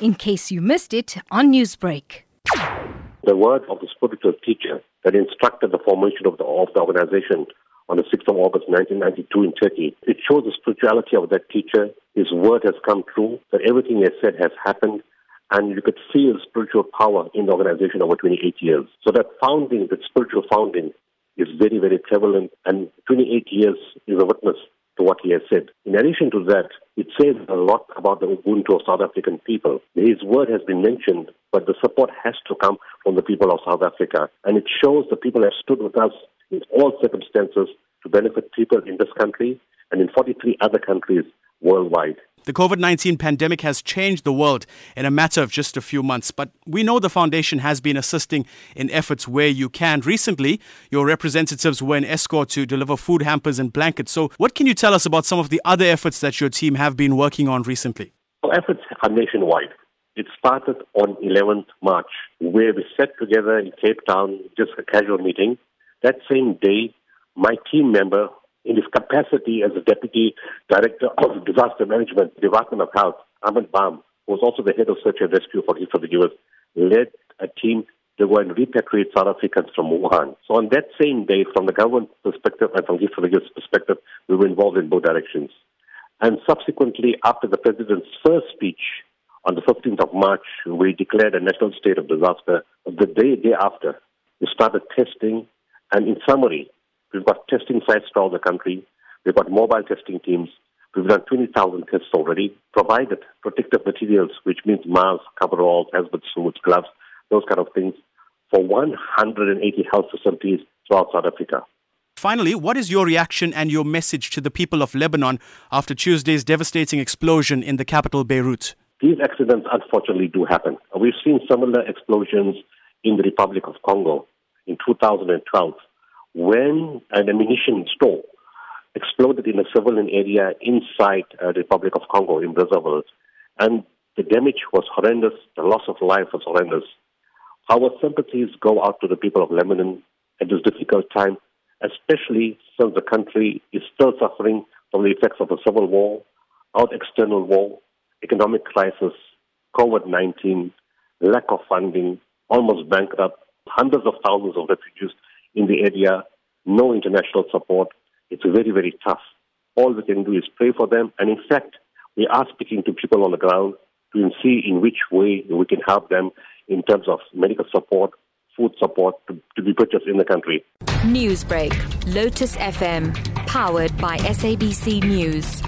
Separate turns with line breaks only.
in case you missed it on Newsbreak.
The word of the spiritual teacher that instructed the formation of the, of the organization on the 6th of August 1992 in Turkey. It shows the spirituality of that teacher. His word has come true, that everything he has said has happened, and you could feel spiritual power in the organization over 28 years. So that founding, that spiritual founding, is very, very prevalent, and 28 years is a witness to what he has said. In addition to that, it says a lot about the Ubuntu of South African people. His word has been mentioned, but the support has to come from the people of South Africa. And it shows the people have stood with us in all circumstances to benefit people in this country and in 43 other countries worldwide.
The COVID 19 pandemic has changed the world in a matter of just a few months, but we know the foundation has been assisting in efforts where you can. Recently, your representatives were in Estcourt to deliver food hampers and blankets. So, what can you tell us about some of the other efforts that your team have been working on recently?
Our efforts are nationwide. It started on 11th March, where we sat together in Cape Town, just a casual meeting. That same day, my team member in his capacity as the Deputy Director of Disaster Management, Department of Health, Ahmed Bham, who was also the head of search and rescue for for the US, led a team to go and repatriate South Africans from Wuhan. So on that same day, from the government perspective and from the US perspective, we were involved in both directions. And subsequently, after the President's first speech on the 15th of March, we declared a national state of disaster. The day, day after, we started testing, and in summary, We've got testing sites throughout the country. We've got mobile testing teams. We've done 20,000 tests already, provided protective materials, which means masks, coveralls, hazmat suits, gloves, those kind of things, for 180 health facilities throughout South Africa.
Finally, what is your reaction and your message to the people of Lebanon after Tuesday's devastating explosion in the capital, Beirut?
These accidents unfortunately do happen. We've seen similar explosions in the Republic of Congo in 2012 when an ammunition store exploded in a civilian area inside uh, the Republic of Congo in Brazzaville, and the damage was horrendous, the loss of life was horrendous. Our sympathies go out to the people of Lebanon at this difficult time, especially since the country is still suffering from the effects of a civil war, out external war, economic crisis, COVID 19, lack of funding, almost bankrupt, hundreds of thousands of refugees in the area, no international support. It's very, very tough. All we can do is pray for them. And in fact, we are speaking to people on the ground to see in which way we can help them in terms of medical support, food support to, to be purchased in the country.
Newsbreak, Lotus FM, powered by SABC News.